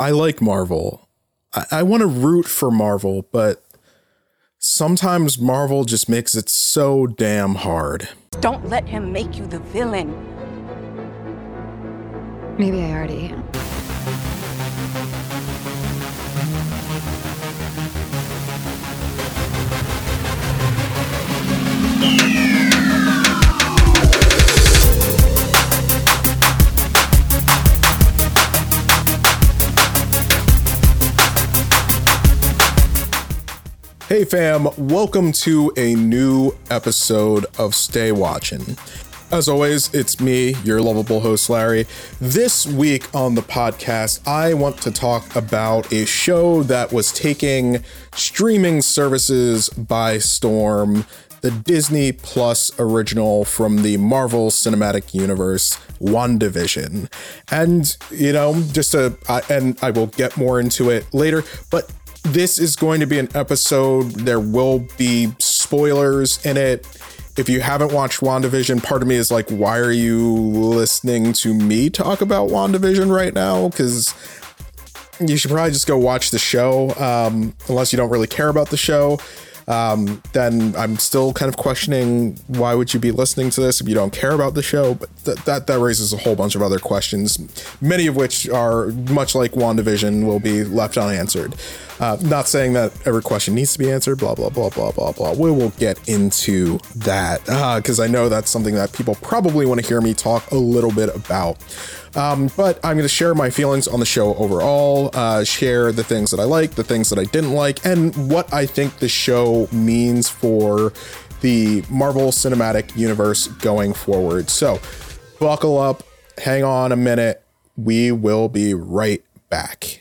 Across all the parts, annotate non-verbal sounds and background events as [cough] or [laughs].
I like Marvel. I, I want to root for Marvel, but sometimes Marvel just makes it so damn hard. Don't let him make you the villain. Maybe I already am. Hey fam, welcome to a new episode of Stay Watching. As always, it's me, your lovable host Larry. This week on the podcast, I want to talk about a show that was taking streaming services by storm, the Disney Plus original from the Marvel Cinematic Universe, WandaVision. And, you know, just to, I, and I will get more into it later, but this is going to be an episode. There will be spoilers in it. If you haven't watched WandaVision, part of me is like, why are you listening to me talk about WandaVision right now? Because you should probably just go watch the show, um, unless you don't really care about the show. Um, then I'm still kind of questioning why would you be listening to this if you don't care about the show? But th- that that raises a whole bunch of other questions, many of which are much like WandaVision will be left unanswered. Uh, not saying that every question needs to be answered, blah, blah, blah, blah, blah, blah. We will get into that because uh, I know that's something that people probably want to hear me talk a little bit about. Um, but I'm going to share my feelings on the show overall, uh, share the things that I like, the things that I didn't like, and what I think the show means for the Marvel Cinematic Universe going forward. So buckle up, hang on a minute. We will be right back.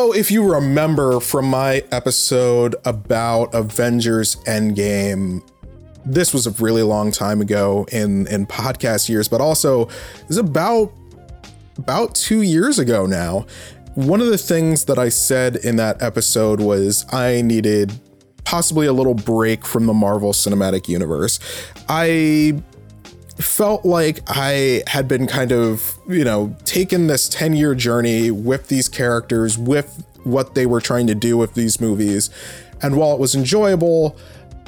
So, if you remember from my episode about Avengers Endgame, this was a really long time ago in in podcast years, but also is about about 2 years ago now. One of the things that I said in that episode was I needed possibly a little break from the Marvel Cinematic Universe. I felt like I had been kind of, you know, taken this 10 year journey with these characters, with what they were trying to do with these movies. And while it was enjoyable,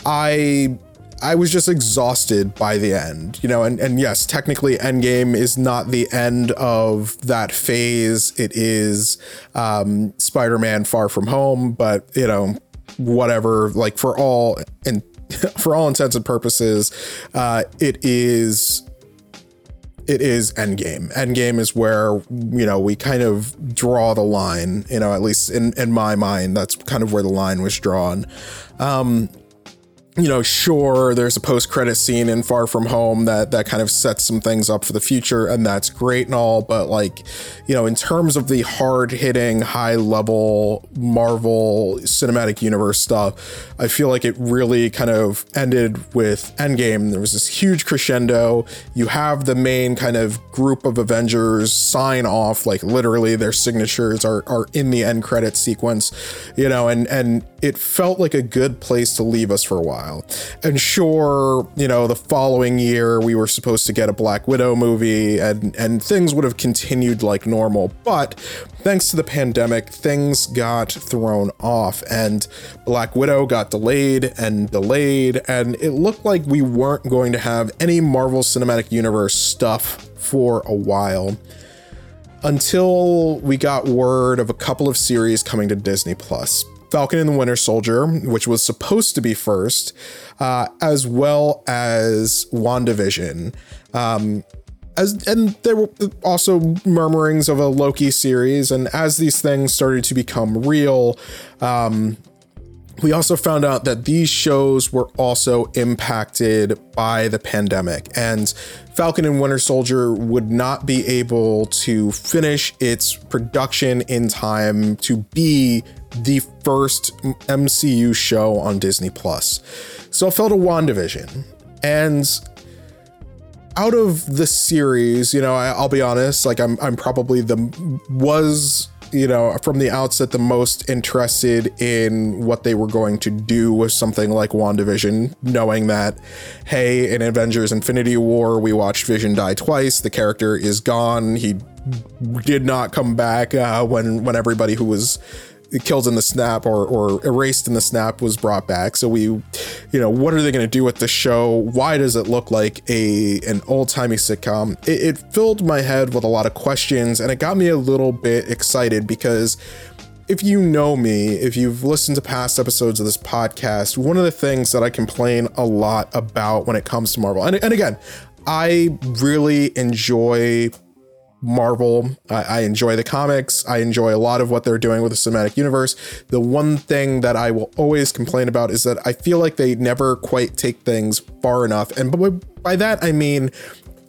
I I was just exhausted by the end, you know, and, and yes, technically Endgame is not the end of that phase. It is um, Spider-Man Far From Home, but you know, whatever, like for all and [laughs] for all intents and purposes, uh, it is it is endgame. Endgame is where you know we kind of draw the line. You know, at least in in my mind, that's kind of where the line was drawn. Um, you know, sure, there's a post credit scene in Far From Home that that kind of sets some things up for the future, and that's great and all. But like, you know, in terms of the hard hitting, high level Marvel Cinematic Universe stuff, I feel like it really kind of ended with Endgame. There was this huge crescendo. You have the main kind of group of Avengers sign off, like literally their signatures are are in the end credit sequence, you know, and and it felt like a good place to leave us for a while. And sure, you know, the following year we were supposed to get a Black Widow movie and and things would have continued like normal, but thanks to the pandemic, things got thrown off and Black Widow got delayed and delayed and it looked like we weren't going to have any Marvel Cinematic Universe stuff for a while until we got word of a couple of series coming to Disney Plus. Falcon and the Winter Soldier, which was supposed to be first, uh, as well as WandaVision. Um, as and there were also murmurings of a Loki series, and as these things started to become real, um, we also found out that these shows were also impacted by the pandemic, and Falcon and Winter Soldier would not be able to finish its production in time to be the first MCU show on Disney Plus. So I fell to WandaVision. And out of the series, you know, I, will be honest, like I'm I'm probably the was you know, from the outset, the most interested in what they were going to do with something like WandaVision, knowing that, hey, in Avengers Infinity War, we watched Vision die twice. The character is gone. He did not come back uh, when when everybody who was killed in the snap or, or erased in the snap was brought back. So we, you know, what are they going to do with the show? Why does it look like a an old timey sitcom? It, it filled my head with a lot of questions, and it got me a little bit excited because if you know me, if you've listened to past episodes of this podcast, one of the things that I complain a lot about when it comes to Marvel, and, and again, I really enjoy Marvel. I, I, enjoy the comics. I enjoy a lot of what they're doing with the cinematic universe. The one thing that I will always complain about is that I feel like they never quite take things far enough. And by, by that, I mean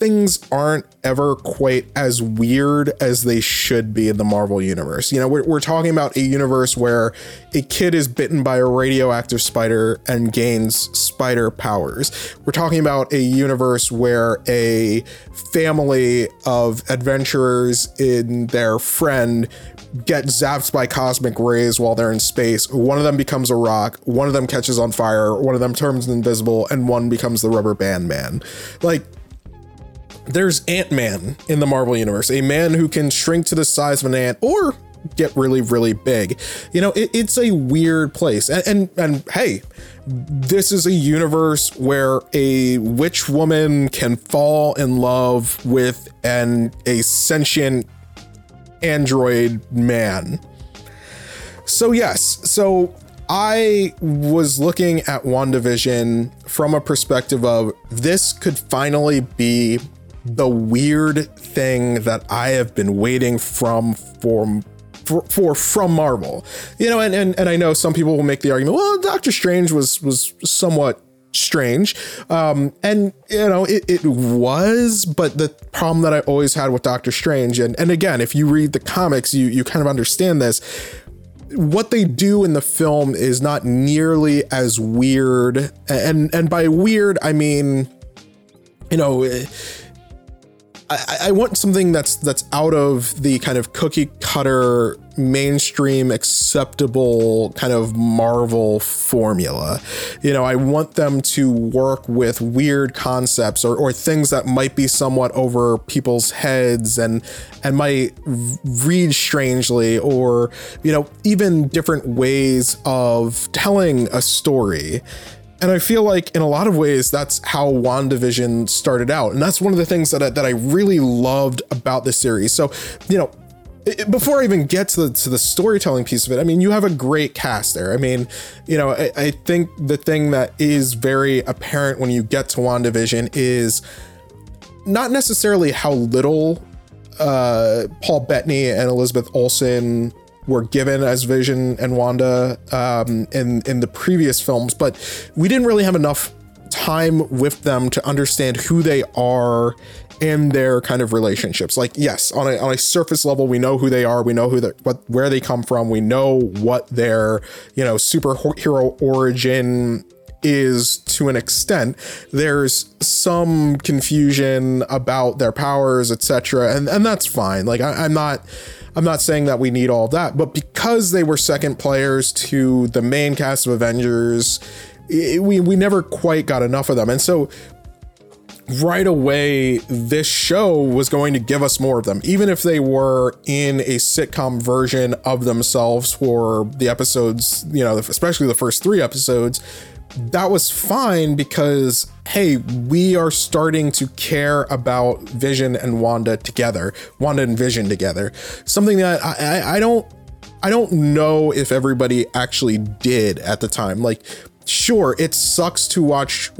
things aren't ever quite as weird as they should be in the Marvel universe. You know, we're, we're talking about a universe where a kid is bitten by a radioactive spider and gains spider powers. We're talking about a universe where a family of adventurers in their friend get zapped by cosmic rays while they're in space. One of them becomes a rock, one of them catches on fire, one of them turns invisible, and one becomes the rubber band man. Like, there's Ant Man in the Marvel Universe, a man who can shrink to the size of an ant or get really, really big. You know, it, it's a weird place. And, and, and hey, this is a universe where a witch woman can fall in love with an a sentient android man. So yes, so I was looking at WandaVision from a perspective of this could finally be the weird thing that I have been waiting from for for, for, from Marvel. You know, and, and and I know some people will make the argument, well, Doctor Strange was was somewhat strange. Um, and you know, it, it was, but the problem that I always had with Doctor Strange, and, and again, if you read the comics, you you kind of understand this. What they do in the film is not nearly as weird, and and by weird I mean, you know I, I, want something that's that's out of the kind of cookie cutter mainstream acceptable kind of Marvel formula. You know, I want them to work with weird concepts or, or things that might be somewhat over people's heads and and might read strangely or you know even different ways of telling a story and I feel like in a lot of ways that's how WandaVision started out. And that's one of the things that I, that I really loved about this series. So, you know, before I even get to the, to the storytelling piece of it, I mean, you have a great cast there. I mean, you know, I, I think the thing that is very apparent when you get to WandaVision is not necessarily how little uh, Paul Bettany and Elizabeth Olsen were given as Vision and Wanda um, in in the previous films, but we didn't really have enough time with them to understand who they are and their kind of relationships. Like, yes, on a, on a surface level, we know who they are, we know who they what where they come from, we know what their you know superhero origin is to an extent there's some confusion about their powers etc and and that's fine like I, i'm not I'm not saying that we need all that, but because they were second players to the main cast of Avengers, it, we we never quite got enough of them. And so right away this show was going to give us more of them even if they were in a sitcom version of themselves for the episodes you know especially the first 3 episodes that was fine because hey, we are starting to care about Vision and Wanda together, Wanda and Vision together. Something that I, I, I don't I don't know if everybody actually did at the time. Like, sure, it sucks to watch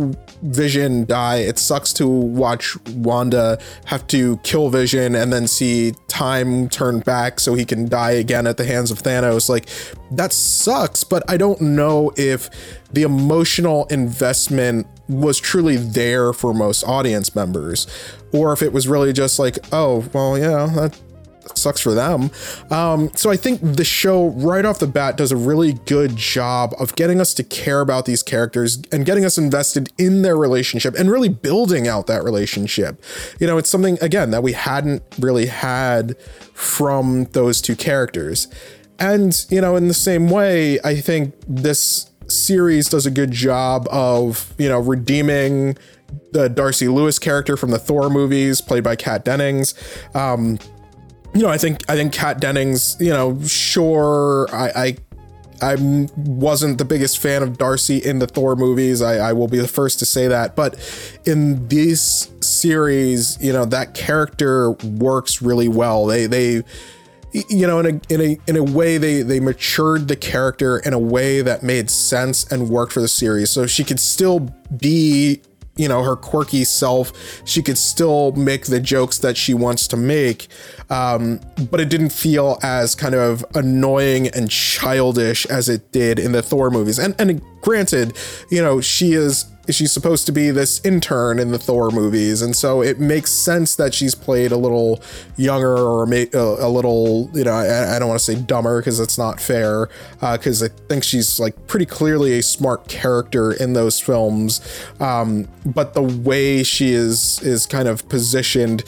Vision die. It sucks to watch Wanda have to kill Vision and then see time turn back so he can die again at the hands of Thanos. Like, that sucks, but I don't know if the emotional investment was truly there for most audience members or if it was really just like, oh, well, yeah, that sucks for them. Um, so I think the show right off the bat does a really good job of getting us to care about these characters and getting us invested in their relationship and really building out that relationship. You know, it's something again that we hadn't really had from those two characters. And, you know, in the same way, I think this series does a good job of, you know, redeeming the Darcy Lewis character from the Thor movies, played by Kat Dennings. Um, you know, I think I think Kat Dennings, you know, sure, I, I I wasn't the biggest fan of Darcy in the Thor movies. I, I, will be the first to say that. But in this series, you know, that character works really well. They they you know, in a in a in a way they they matured the character in a way that made sense and worked for the series. So she could still be you know her quirky self she could still make the jokes that she wants to make um, but it didn't feel as kind of annoying and childish as it did in the thor movies. And and granted you know she is she's supposed to be this intern in the Thor movies, and so it makes sense that she's played a little younger or a, little, you know, I, I don't want to say dumber because it's not fair, because uh, I think she's like pretty clearly a smart character in those films, um, but the way she is is kind of positioned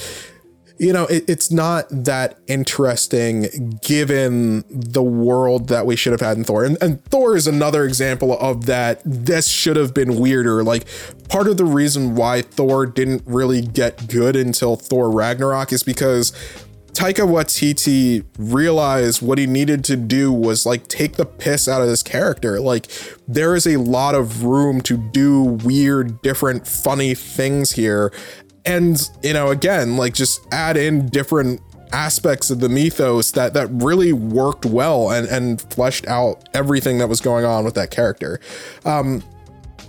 you know, it, it's not that interesting given the world that we should have had in Thor. And, and Thor is another example of that. This should have been weirder. Like, part of the reason why Thor didn't really get good until Thor Ragnarok is because Taika Waititi realized what he needed to do was like take the piss out of this character. Like there is a lot of room to do weird, different, funny things here and you know again like just add in different aspects of the mythos that that really worked well and and fleshed out everything that was going on with that character. Um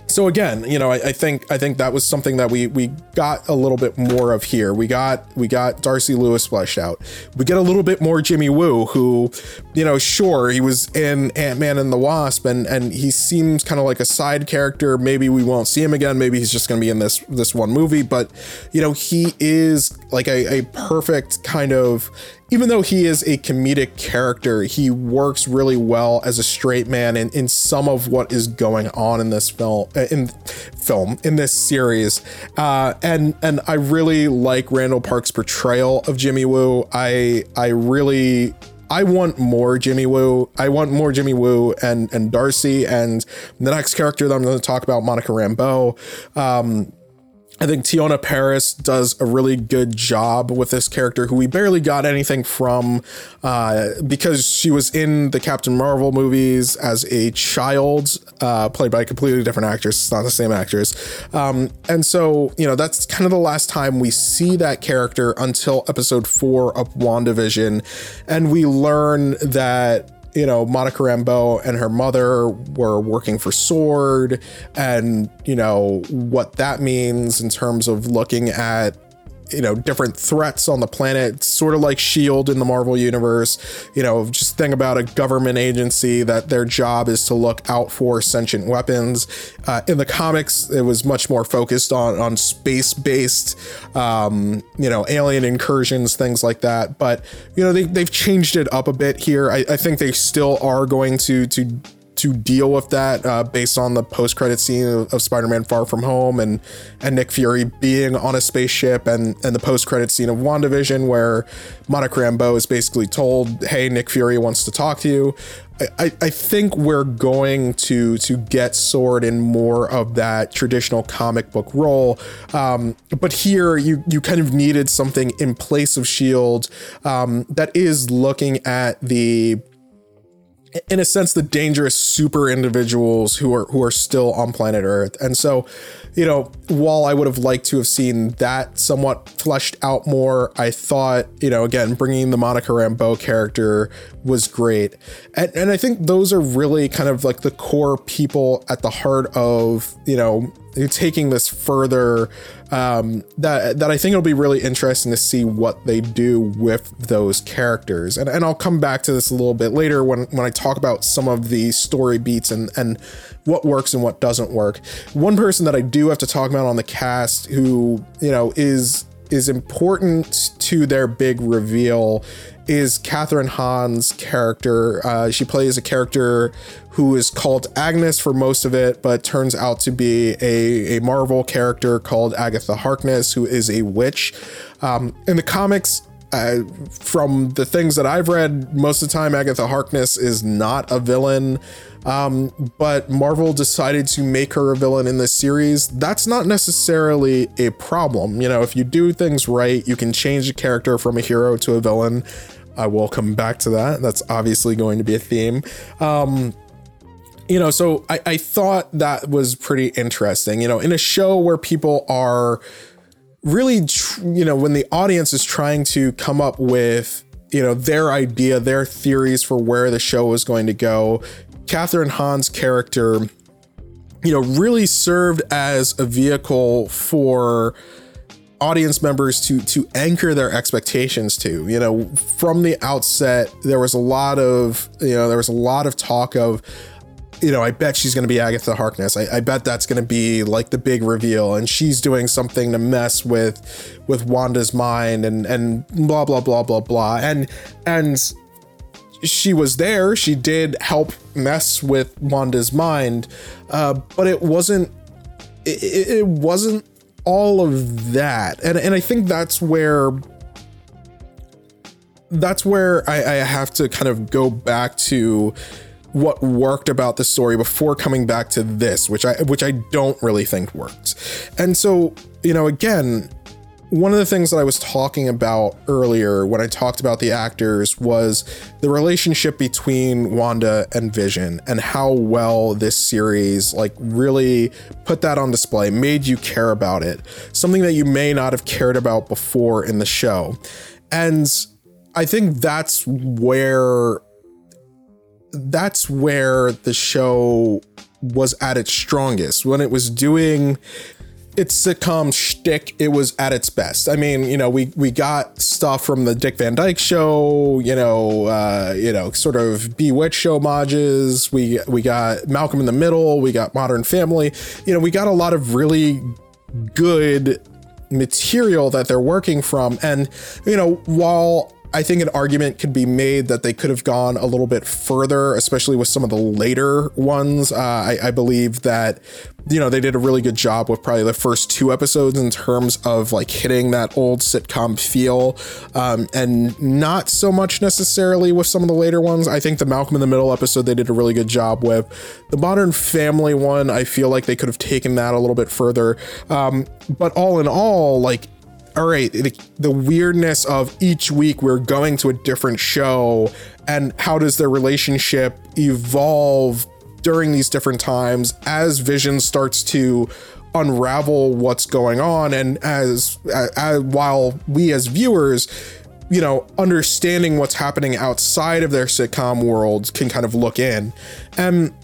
so again, you know, I, I, think I think that was something that we we got a little bit more of here. We got we got Darcy Lewis fleshed out. We get a little bit more Jimmy Woo, who, you know, sure he was in Ant Man and the Wasp, and and he seems kind of like a side character. Maybe we won't see him again. Maybe he's just going to be in this this one movie. But you know, he is like a, a perfect kind of even though he is a comedic character, he works really well as a straight man in, in some of what is going on in this film uh, in film in this series. Uh, and and I really like Randall Park's portrayal of Jimmy Woo. I I really I want more Jimmy Woo. I want more Jimmy Woo and and Darcy and the next character that I'm going to talk about, Monica Rambeau. Um, I think Teyonah Parris does a really good job with this character who we barely got anything from uh, because she was in the Captain Marvel movies as a child, uh, played by a completely different actress. It's not the same actress. Um, and so, you know, that's kind of the last time we see that character until episode four of WandaVision. And we learn that you know, Monica Rambeau and her mother were working for Sword, and you know what that means in terms of looking at you know different threats on the planet sort of like shield in the marvel universe. You know just think about a government agency that their job is to look out for sentient weapons. Uh, in the comics it was much more focused on on space based um, you know alien incursions things like that. But you know they, they've changed it up a bit here. I, I think they still are going to to to deal with that uh, based on the post credit scene of, of, Spider-Man Far From Home and and Nick Fury being on a spaceship and and the post credit scene of WandaVision where Monica Rambeau is basically told, "Hey, Nick Fury wants to talk to you." I, I think we're going to to get Sword in more of that traditional comic book role, um, but here you you kind of needed something in place of Shield um, that is looking at the in a sense the dangerous super individuals who are who are still on planet earth. And so you know while i would have liked to have seen that somewhat fleshed out more i thought you know again bringing the monica rambeau character was great. And, and i think those are really kind of like the core people at the heart of you know taking this further um, that that I think it'll be really interesting to see what they do with those characters. And, and I'll come back to this a little bit later when when I talk about some of the story beats and and what works and what doesn't work. One person that I do have to talk about on the cast who you know is is important to their big reveal is Kathryn Hahn's character. Uh, she plays a character who is called Agnes for most of it, but turns out to be a, a Marvel character called Agatha Harkness, who is a witch. Um, in the comics, uh, from the things that I've read, most of the time Agatha Harkness is not a villain. Um, but Marvel decided to make her a villain in this series. That's not necessarily a problem. You know, if you do things right, you can change a character from a hero to a villain. I will come back to that. That's obviously going to be a theme. Um, you know, so I, I thought that was pretty interesting. You know, in a show where people are really, tr- you know, when the audience is trying to come up with, you know, their idea, their theories for where the show is going to go, Kathryn Hahn's character, you know, really served as a vehicle for audience members to to anchor their expectations to you know from the outset there was a lot of you know there was a lot of talk of you know, I bet she's going to be Agatha Harkness. I, I bet that's going to be like the big reveal, and she's doing something to mess with with Wanda's mind, and and blah blah blah blah blah, and and she was there. She did help mess with Wanda's mind, uh, but it wasn't. It, it wasn't all of that, and and I think that's where that's where I, I have to kind of go back to what worked about the story before coming back to this, which I which I don't really think worked. And so, you know, again, one of the things that I was talking about earlier when I talked about the actors was the relationship between Wanda and Vision and how well this series like really put that on display, made you care about it. Something that you may not have cared about before in the show. And I think that's where that's where the show was at its strongest when it was doing its sitcom shtick, it was at its best. I mean, you know, we we got stuff from the Dick Van Dyke show, you know, uh, you know, sort of Bewitched homages. We we got Malcolm in the Middle. We got Modern Family. You know, we got a lot of really good material that they're working from, and you know, while I think an argument could be made that they could have gone a little bit further, especially with some of the later ones. Uh, I, I, believe that, you know, they did a really good job with probably the first two episodes in terms of like hitting that old sitcom feel, um, and not so much necessarily with some of the later ones. I think the Malcolm in the Middle episode they did a really good job with. The Modern Family one, I feel like they could have taken that a little bit further. Um, but all in all, like all right, the, the, weirdness of each week we're going to a different show and how does their relationship evolve during these different times as Vision starts to unravel what's going on and as, as, as while we as viewers you know, understanding what's happening outside of their sitcom world can kind of look in. And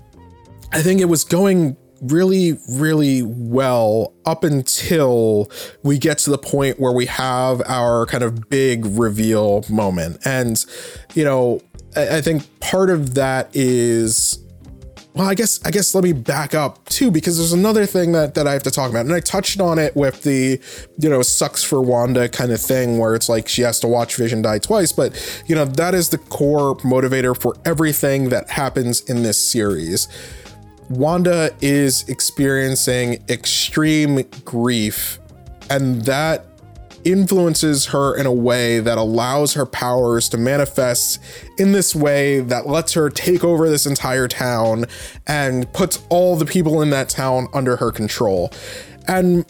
I think it was going really, really well up until we get to the point where we have our kind of big reveal moment. And, you know, I, I think part of that is well, I guess I guess let me back up too because there's another thing that that I have to talk about, and I touched on it with the you know sucks for Wanda kind of thing where it's like she has to watch Vision die twice, but you know that is the core motivator for everything that happens in this series. Wanda is experiencing extreme grief, and that influences her in a way that allows her powers to manifest in this way that lets her take over this entire town and puts all the people in that town under her control. And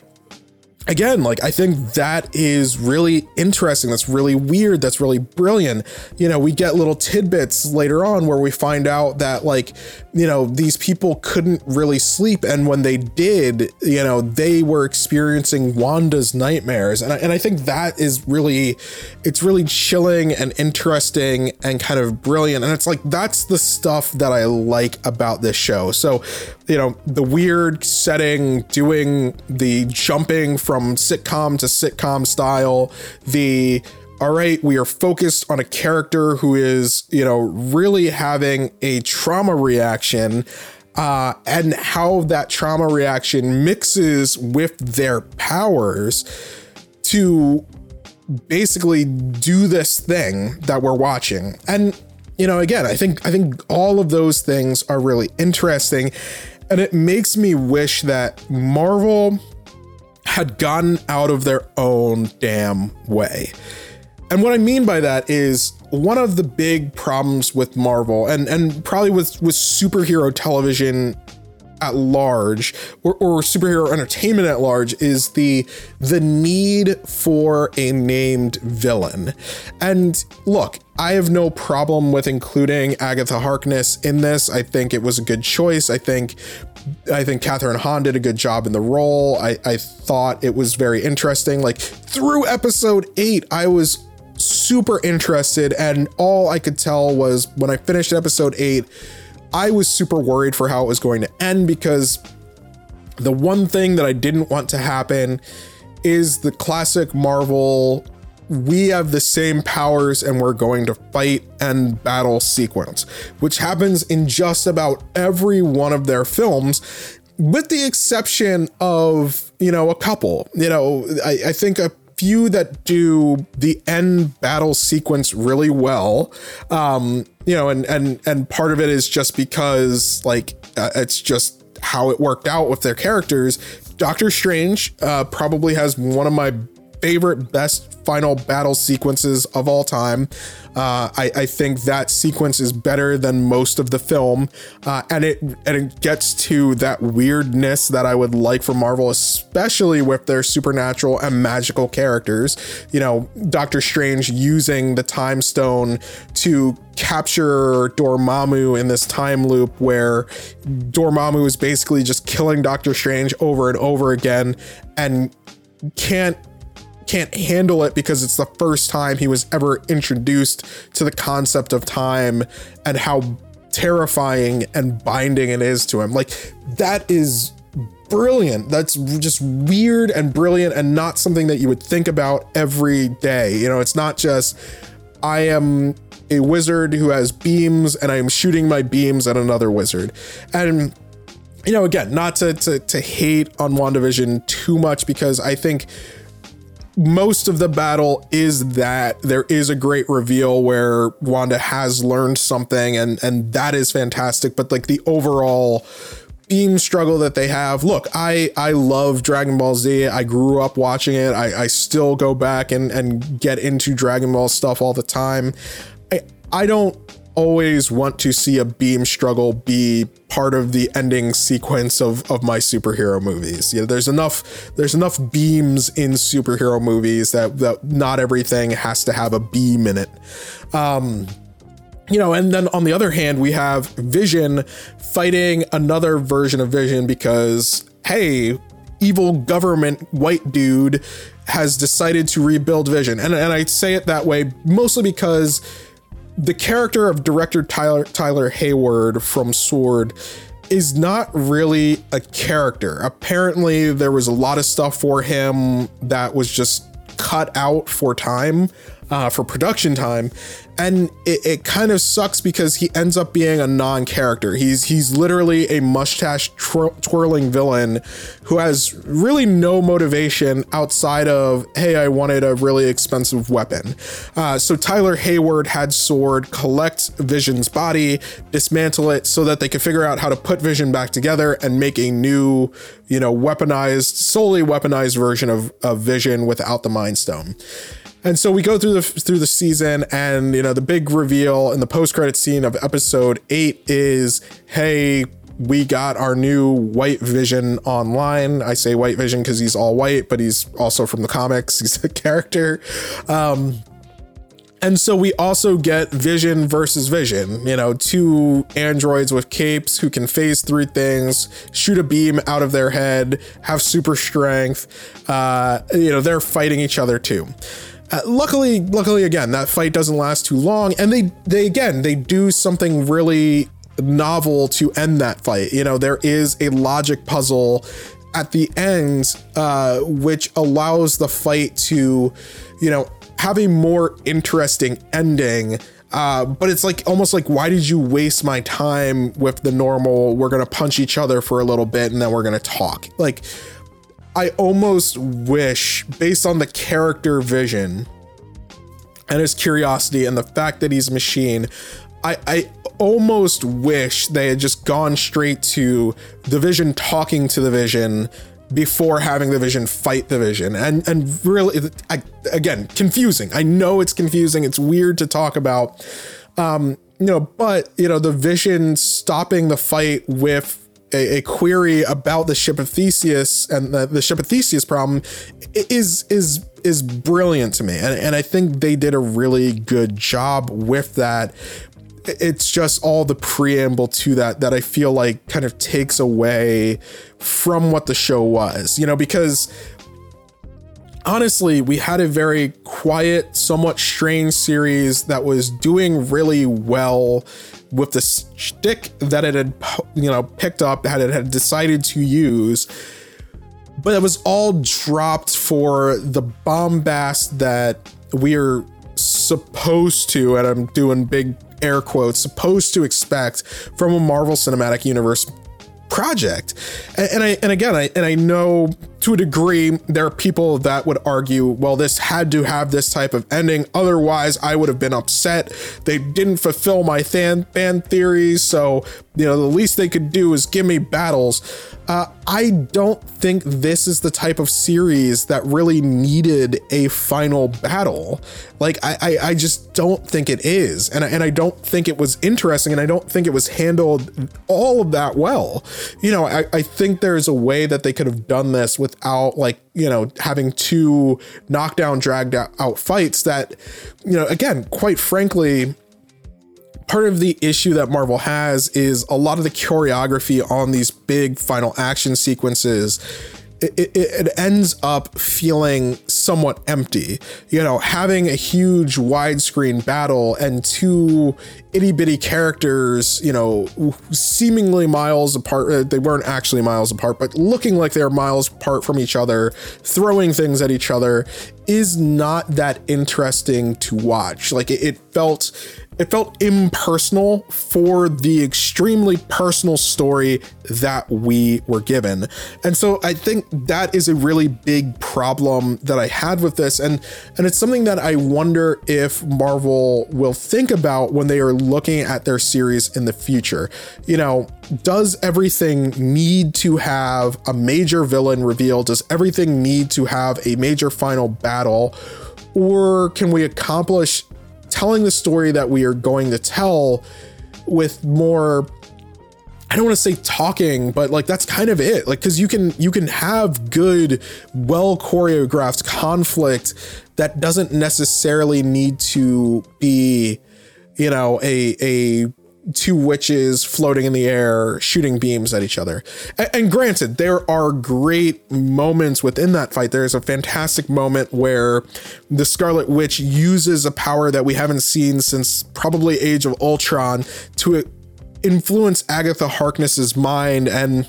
again, like I think that is really interesting. That's really weird. That's really brilliant. You know, we get little tidbits later on where we find out that like, you know, these people couldn't really sleep and when they did, you know, they were experiencing Wanda's nightmares. And I, and I think that is really it's really chilling and interesting and kind of brilliant. And it's like that's the stuff that I like about this show. So, you know, the weird setting, doing the jumping from from sitcom to sitcom style. The all right, we are focused on a character who is, you know, really having a trauma reaction. Uh, and how that trauma reaction mixes with their powers to basically do this thing that we're watching. And you know, again, I think I think all of those things are really interesting and it makes me wish that Marvel had gotten out of their own damn way. And what I mean by that is one of the big problems with Marvel and and probably with with superhero television at large or, or superhero entertainment at large is the the need for a named villain. And look, I have no problem with including Agatha Harkness in this. I think it was a good choice. I think I think Kathryn Hahn did a good job in the role. I, I thought it was very interesting. Like through episode eight, I was super interested, and all I could tell was when I finished episode eight, I was super worried for how it was going to end because the one thing that I didn't want to happen is the classic Marvel we have the same powers and we're going to fight and battle sequence, which happens in just about every one of their films, with the exception of, you know, a couple. You know, I, I think a few that do the end battle sequence really well. Um, you know, and and and part of it is just because like uh, it's just how it worked out with their characters. Doctor Strange uh, probably has one of my favorite best final battle sequences of all time. Uh, I, I, think that sequence is better than most of the film, uh, and it and it gets to that weirdness that I would like for Marvel, especially with their supernatural and magical characters. You know, Doctor Strange using the Time Stone to capture Dormammu in this time loop where Dormammu is basically just killing Doctor Strange over and over again and can't can't handle it because it's the first time he was ever introduced to the concept of time and how terrifying and binding it is to him. Like that is brilliant. That's just weird and brilliant and not something that you would think about every day. You know, it's not just I am a wizard who has beams and I am shooting my beams at another wizard. And you know, again, not to to, to hate on WandaVision too much because I think most of the battle is that there is a great reveal where Wanda has learned something and and that is fantastic. But like the overall beam struggle that they have look I I love Dragon Ball Z. I grew up watching it. I I still go back and and get into Dragon Ball stuff all the time. I I don't always want to see a beam struggle be part of the ending sequence of, of my superhero movies. You know, there's enough there's enough beams in superhero movies that, that not everything has to have a beam in it. Um, you know, and then on the other hand, we have Vision fighting another version of Vision because, hey, evil government white dude has decided to rebuild Vision. And, and I say it that way mostly because the character of director Tyler Tyler Hayward from Sword is not really a character. Apparently, there was a lot of stuff for him that was just cut out for time, uh, for production time, and it, it, kind of sucks because he ends up being a non-character. He's he's literally a mustache twir- twirling villain who has really no motivation outside of hey, I wanted a really expensive weapon. Uh, so Tyler Hayward had Sword collect Vision's body, dismantle it so that they could figure out how to put Vision back together and make a new, you know, weaponized, solely weaponized version of, of Vision without the Mind Stone. And so we go through the through the season, and you know the big reveal in the post credit scene of episode eight is, hey, we got our new White Vision online. I say White Vision because he's all white, but he's also from the comics. [laughs] He's a character. Um, and so we also get Vision versus Vision, you know, two androids with capes who can phase through things, shoot a beam out of their head, have super strength. Uh, you know, they're fighting each other too. Uh, luckily, luckily again, that fight doesn't last too long, and they they again they do something really novel to end that fight. You know, there is a logic puzzle at the end, uh, which allows the fight to, you know, have a more interesting ending. Uh, but it's like almost like, why did you waste my time with the normal? We're gonna punch each other for a little bit and then we're gonna talk. Like, I almost wish, based on the character vision and his curiosity and the fact that he's a machine. I, I almost wish they had just gone straight to the vision talking to the vision before having the vision fight the vision. And and really I, again confusing. I know it's confusing. It's weird to talk about. Um you know but you know the vision stopping the fight with a, a query about the ship of theseus and the, the ship of theseus problem is is is brilliant to me. And, and i think they did a really good job with that. It's just all the preamble to that that I feel like kind of takes away from what the show was, you know, because honestly, we had a very quiet, somewhat strange series that was doing really well with the stick that it had, you know, picked up, that it had decided to use. But it was all dropped for the bombast that we're supposed to, and I'm doing big air quotes, supposed to expect from a Marvel Cinematic Universe project. And, and, I and again I and I know to a degree there are people that would argue, well, this had to have this type of ending, otherwise I would have been upset. They didn't fulfill my fan fan theories, so you know the least they could do is give me battles. Uh, I don't think this is the type of series that really needed a final battle. Like I, I, I just don't think it is, and I, and I don't think it was interesting, and I don't think it was handled all of that well. You know, I, I think there's a way that they could have done this without like you know having two knockdown, dragged out fights that, you know, again, quite frankly part of the issue that Marvel has is a lot of the choreography on these big final action sequences. It, it, it, ends up feeling somewhat empty. You know, having a huge widescreen battle and two itty bitty characters, you know, seemingly miles apart. Uh, they weren't actually miles apart, but looking like they're miles apart from each other, throwing things at each other is not that interesting to watch. Like it, it felt it felt impersonal for the extremely personal story that we were given. And so I think that is a really big problem that I had with this and and it's something that I wonder if Marvel will think about when they are looking at their series in the future. You know, does everything need to have a major villain reveal? Does everything need to have a major final battle? Or can we accomplish telling the story that we are going to tell with more I don't want to say talking, but like that's kind of it. Like cuz you can you can have good well choreographed conflict that doesn't necessarily need to be you know a a two witches floating in the air shooting beams at each other. And, and, granted, there are great moments within that fight. There's a fantastic moment where the Scarlet Witch uses a power that we haven't seen since probably Age of Ultron to influence Agatha Harkness's mind and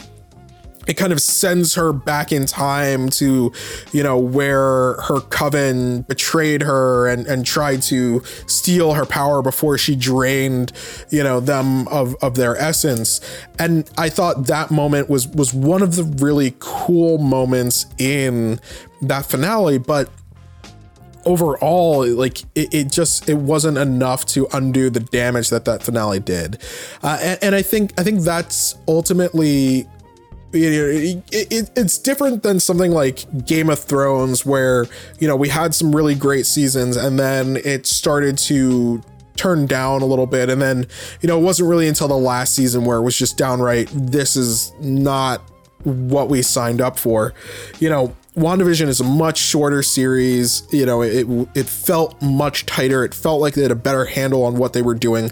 it kind of sends her back in time to, you know, where her coven betrayed her and, and tried to steal her power before she drained, you know, them of, of their essence. And I thought that moment was was one of the really cool moments in that finale, but overall like it, it, just it wasn't enough to undo the damage that that finale did uh, and, and i think i think that's ultimately it, it, it's different than something like Game of Thrones, where you know we had some really great seasons, and then it started to turn down a little bit, and then you know it wasn't really until the last season where it was just downright this is not what we signed up for. You know, WandaVision is a much shorter series. You know, it it felt much tighter. It felt like they had a better handle on what they were doing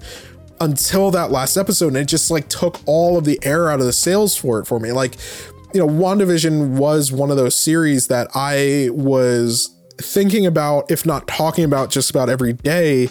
until that last episode and it just like took all of the air out of the sails for it for me. Like you know wandavision was one of those series that i was thinking about if not talking about just about every day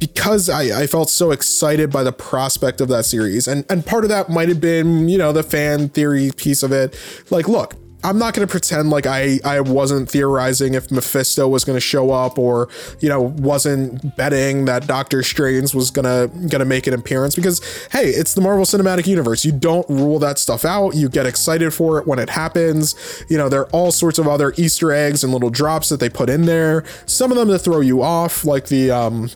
because I, I felt so excited by the prospect of that series. And and part of that might have been you know the fan theory piece of it. Like look I'm not going to pretend like I I wasn't theorizing if Mephisto was going to show up or you know wasn't betting that Doctor Strange was gonna gonna make an appearance because hey, it's the Marvel Cinematic Universe. You don't rule that stuff out. You get excited for it when it happens. You know there are all sorts of other Easter eggs and little drops that they put in there. Some of them to throw you off, like the um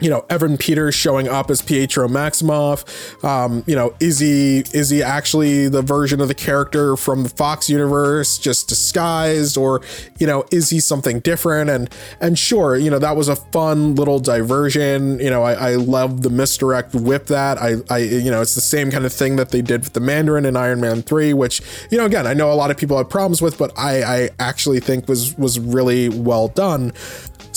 you know Evan Peters showing up as Pietro Maximoff. Um, you know, is he is he actually the version of the character from the Fox universe, just disguised, or you know, is he something different? And and sure, you know, that was a fun little diversion. You know, I, I love the misdirect with that. I I you know, it's the same kind of thing that they did with the Mandarin in Iron Man three, which you know, again, I know a lot of people had problems with, but I I actually think was was really well done.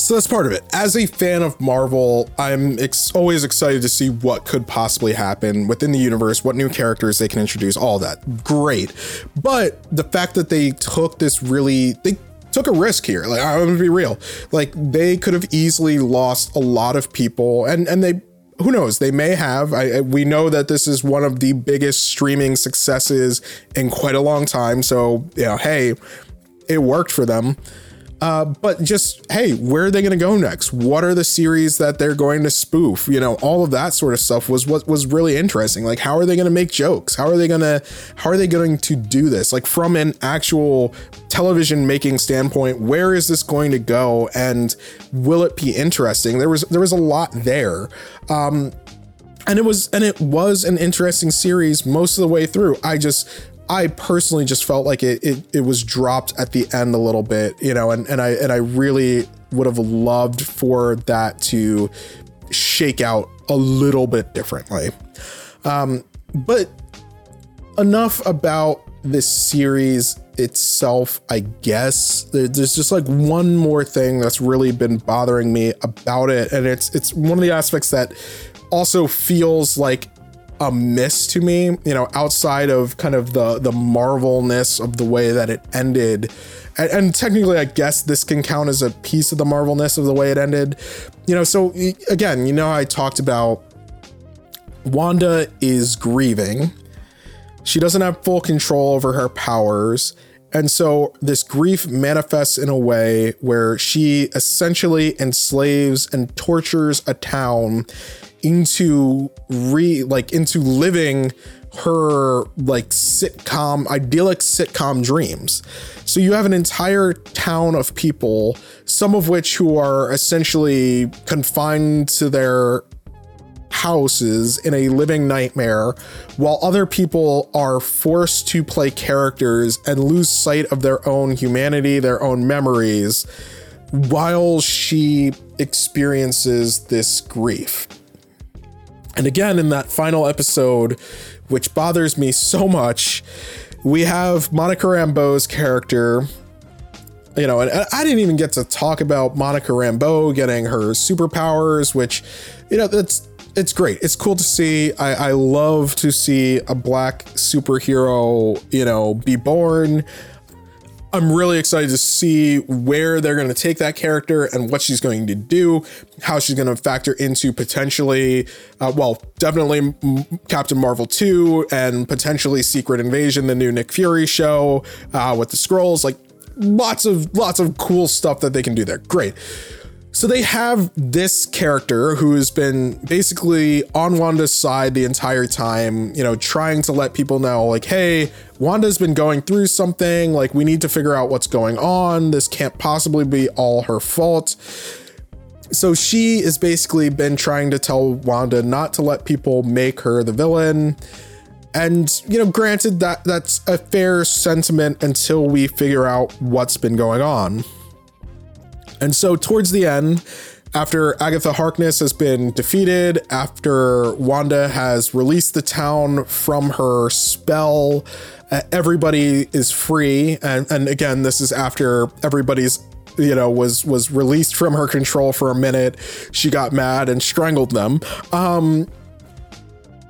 So that's part of it. As a fan of Marvel, I'm ex- always excited to see what could possibly happen within the universe, what new characters they can introduce, all that. Great. But the fact that they took this really, they took a risk here. Like, I'm gonna be real. Like, they could have easily lost a lot of people, and and they who knows they may have I, we know that this is one of the biggest streaming successes in quite a long time so you know hey it worked for them uh, but just hey, where are they going to go next? What are the series that they're going to spoof? You know, all of that sort of stuff was what was really interesting. Like, how are they going to make jokes? How are they going to how are they going to do this? Like from an actual television making standpoint, where is this going to go? And will it be interesting? There was there was a lot there. Um, and it was and it was an interesting series most of the way through. I just I personally just felt like it, it it was dropped at the end a little bit, you know, and, and I and I really would have loved for that to shake out a little bit differently. Um, but enough about this series itself, I guess. There's just like one more thing that's really been bothering me about it, and it's it's one of the aspects that also feels like a miss to me, you know, outside of kind of the the marvelness of the way that it ended. And, and, technically, I guess this can count as a piece of the marvelness of the way it ended. You know, so again, you know, I talked about Wanda is grieving. She doesn't have full control over her powers. And so this grief manifests in a way where she essentially enslaves and tortures a town into re like into living her like sitcom idyllic sitcom dreams. So you have an entire town of people some of which who are essentially confined to their houses in a living nightmare while other people are forced to play characters and lose sight of their own humanity their own memories while she experiences this grief and again, in that final episode, which bothers me so much, we have Monica Rambeau's character. You know, and I didn't even get to talk about Monica Rambeau getting her superpowers, which, you know, that's it's great. It's cool to see. I, I love to see a black superhero, you know, be born. I'm really excited to see where they're going to take that character and what she's going to do, how she's going to factor into potentially, uh, well, definitely Captain Marvel 2 and potentially Secret Invasion, the new Nick Fury show uh, with the Skrulls. Like lots of lots of cool stuff that they can do there. Great. So they have this character who has been basically on Wanda's side the entire time, you know, trying to let people know, like, hey, Wanda's been going through something. Like, we need to figure out what's going on. This can't possibly be all her fault. So she has basically been trying to tell Wanda not to let people make her the villain. And, you know, granted that that's a fair sentiment until we figure out what's been going on. And so, towards the end, after Agatha Harkness has been defeated, after Wanda has released the town from her spell, uh, everybody is free. And, and again, this is after everybody's you know was was released from her control for a minute she got mad and strangled them um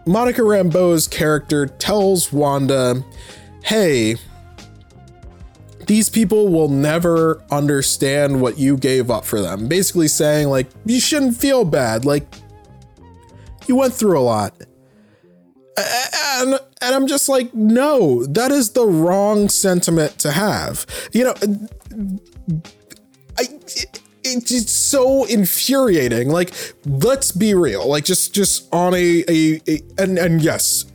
monica rambeau's character tells wanda hey these people will never understand what you gave up for them. Basically saying, like, you shouldn't feel bad. Like, you went through a lot. and and I'm just like, no, that is the wrong sentiment to have. You know, uh, I. It, it's so infuriating. Like, let's be real. Like, just just on a a, a and and yes,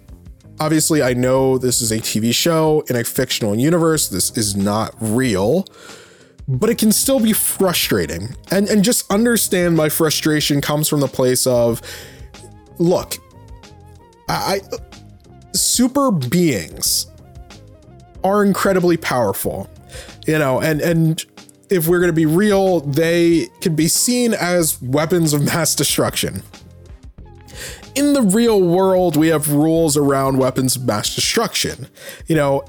obviously I know this is a TV show in a fictional universe. This is not real but it can still be frustrating. And and just understand my frustration comes from the place of look, I, I super beings are incredibly powerful. You know, and and if we're going to be real, they can be seen as weapons of mass destruction. In the real world, we have rules around weapons of mass destruction. You know,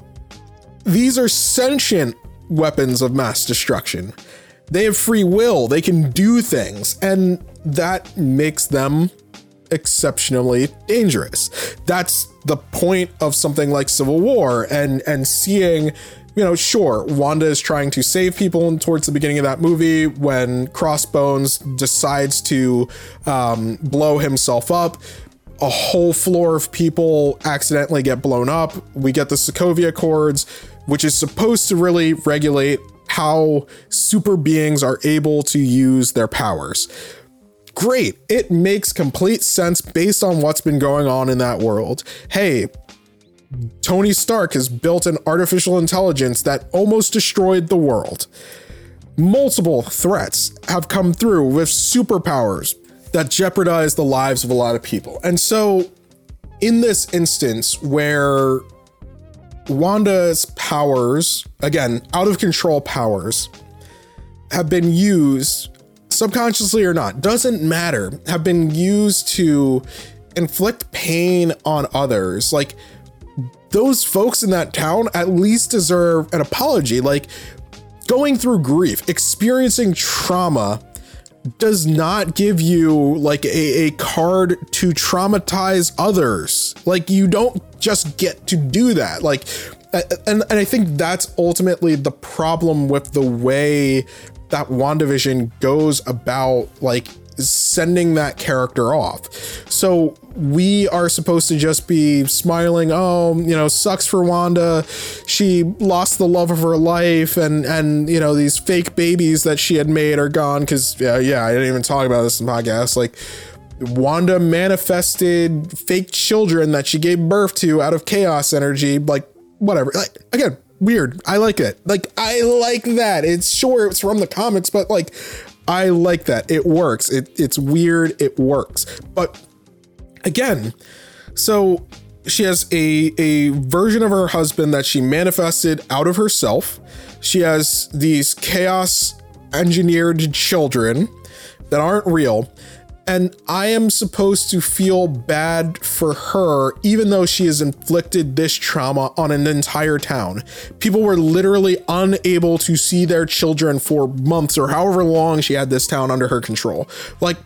these are sentient weapons of mass destruction. They have free will, they can do things, and that makes them exceptionally dangerous. That's the point of something like Civil War and and seeing you know, sure, Wanda is trying to save people towards the beginning of that movie when Crossbones decides to um, blow himself up. A whole floor of people accidentally get blown up. We get the Sokovia Accords which is supposed to really regulate how super beings are able to use their powers. Great. It makes complete sense based on what's been going on in that world. Hey, Tony Stark has built an artificial intelligence that almost destroyed the world. Multiple threats have come through with superpowers that jeopardize the lives of a lot of people. And so, in this instance where Wanda's powers, again, out of control powers, have been used subconsciously or not, doesn't matter, have been used to inflict pain on others. Like, those folks in that town at least deserve an apology. Like, going through grief, experiencing trauma does not give you like a, a card to traumatize others. Like you don't just get to do that. Like and and I think that's ultimately the problem with the way that WandaVision goes about like sending that character off. So we are supposed to just be smiling, oh, you know, sucks for Wanda. She lost the love of her life and and you know, these fake babies that she had made are gone cuz yeah, yeah, I didn't even talk about this in the podcast like Wanda manifested fake children that she gave birth to out of chaos energy, like whatever. Like again, weird. I like it. Like I like that. It's sure it's from the comics, but like I like that. It works. It, it's weird. It works. But again, so she has a, a version of her husband that she manifested out of herself. She has these chaos engineered children that aren't real and I am supposed to feel bad for her, even though she has inflicted this trauma on an entire town. People were literally unable to see their children for months or however long she had this town under her control. Like,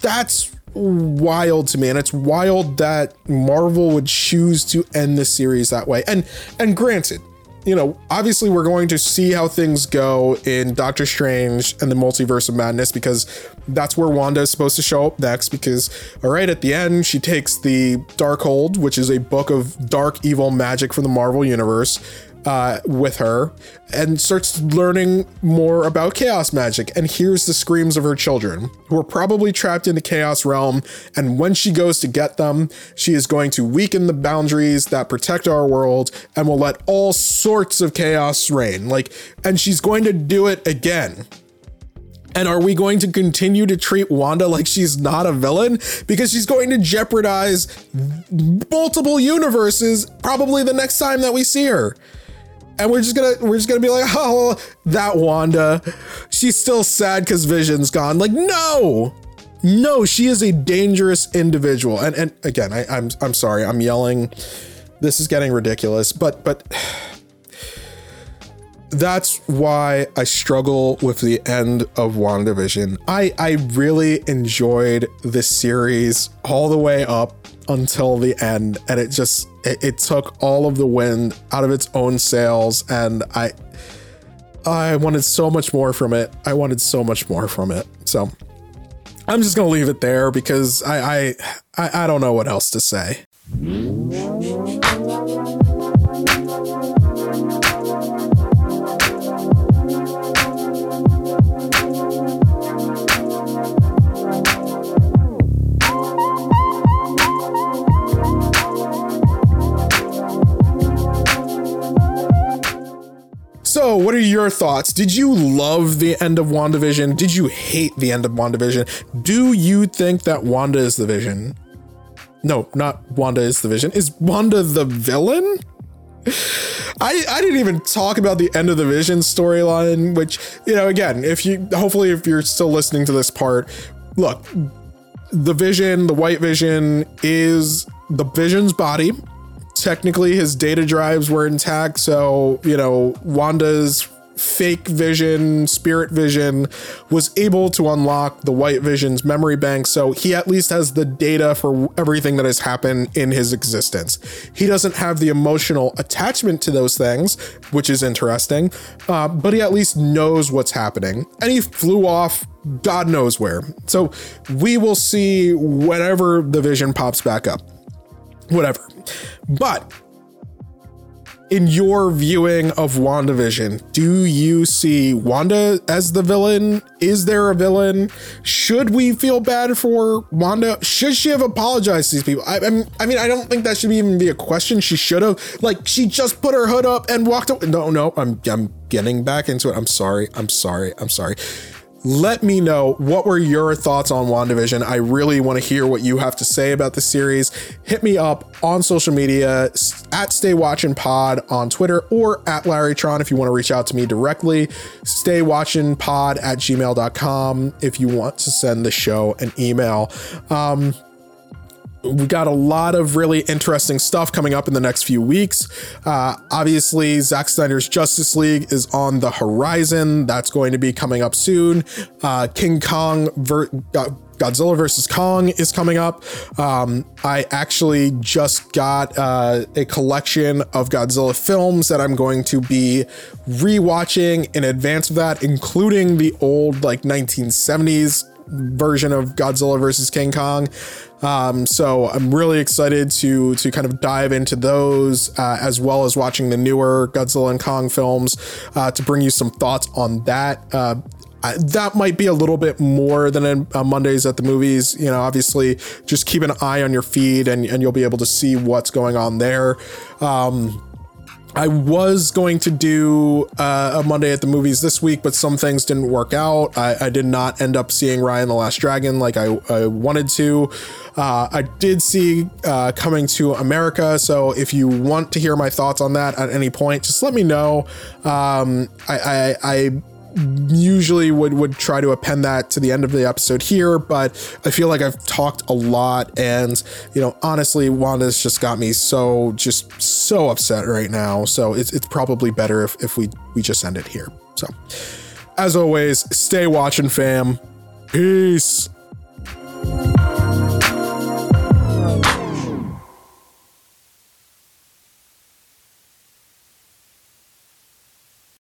that's wild to me and it's wild that Marvel would choose to end the series that way. And and granted, you know, obviously we're going to see how things go in Doctor Strange and the Multiverse of Madness because that's where Wanda is supposed to show up next. Because, all right, at the end, she takes the Darkhold, which is a book of dark, evil magic from the Marvel Universe, uh, with her and starts learning more about chaos magic and hears the screams of her children, who are probably trapped in the chaos realm. And when she goes to get them, she is going to weaken the boundaries that protect our world and will let all sorts of chaos reign. Like, and she's going to do it again. And are we going to continue to treat Wanda like she's not a villain? Because she's going to jeopardize multiple universes probably the next time that we see her and we're just gonna we're just gonna be like, oh, that Wanda, she's still sad because Vision's gone. Like, no, no, she is a dangerous individual. And and again, I, I'm I'm sorry, I'm yelling. This is getting ridiculous, but but that's why I struggle with the end of WandaVision. I I really enjoyed this series all the way up until the end and it just it, it, took all of the wind out of its own sails and i i wanted so much more from it. I wanted so much more from it. So i'm just gonna leave it there because i i i, I don't know what else to say So, what are your thoughts? Did you love the end of WandaVision? Did you hate the end of WandaVision? Do you think that Wanda is the vision? No, not Wanda is the vision. Is Wanda the villain? I, I didn't even talk about the end of the vision storyline, which, you know, again, if you hopefully if you're still listening to this part, look, the vision, the white vision is the vision's body technically his data drives were intact. So, you know, Wanda's fake vision, spirit vision, was able to unlock the white vision's memory bank. So he at least has the data for everything that has happened in his existence. He doesn't have the emotional attachment to those things, which is interesting, uh, but he at least knows what's happening. And he flew off God knows where. So we will see whenever the vision pops back up. Whatever. But in your viewing of WandaVision, do you see Wanda as the villain? Is there a villain? Should we feel bad for Wanda? Should she have apologized to these people? I, I mean, I don't think that should even be a question. She should have. Like, she just put her hood up and walked away. No, no, I'm, I'm getting back into it. I'm sorry. I'm sorry. I'm sorry let me know what were your thoughts on WandaVision. I really want to hear what you have to say about the series. Hit me up on social media at Stay Watching Pod on Twitter or at Larrytron if you want to reach out to me directly. Stay Watching Pod at gmail.com if you want to send the show an email. Um, we got a lot of really interesting stuff coming up in the next few weeks. Uh, obviously, Zack Snyder's Justice League is on the horizon. That's going to be coming up soon. Uh, King Kong ver- Godzilla versus Kong is coming up. Um, I actually just got uh, a collection of Godzilla films that I'm going to be rewatching in advance of that, including the old like 1970s version of Godzilla versus King Kong. Um, so I'm really excited to to kind of dive into those uh, as well as watching the newer Godzilla and Kong films uh, to bring you some thoughts on that. Uh, I, that might be a little bit more than a, a Mondays at the movies. You know, obviously, just keep an eye on your feed and, and you'll be able to see what's going on there. Um, I was going to do uh, a Monday at the movies this week, but some things didn't work out. I, I did not end up seeing Raya and the Last Dragon like I, I wanted to. Uh, I did see uh, Coming to America, so if you want to hear my thoughts on that at any point, just let me know. Um, I, I, I usually would would try to append that to the end of the episode here, but I feel like I've talked a lot, and you know, honestly, Wanda's just got me so just so upset right now. So it's it's probably better if if we we just end it here. So, as always, stay watching, fam. Peace.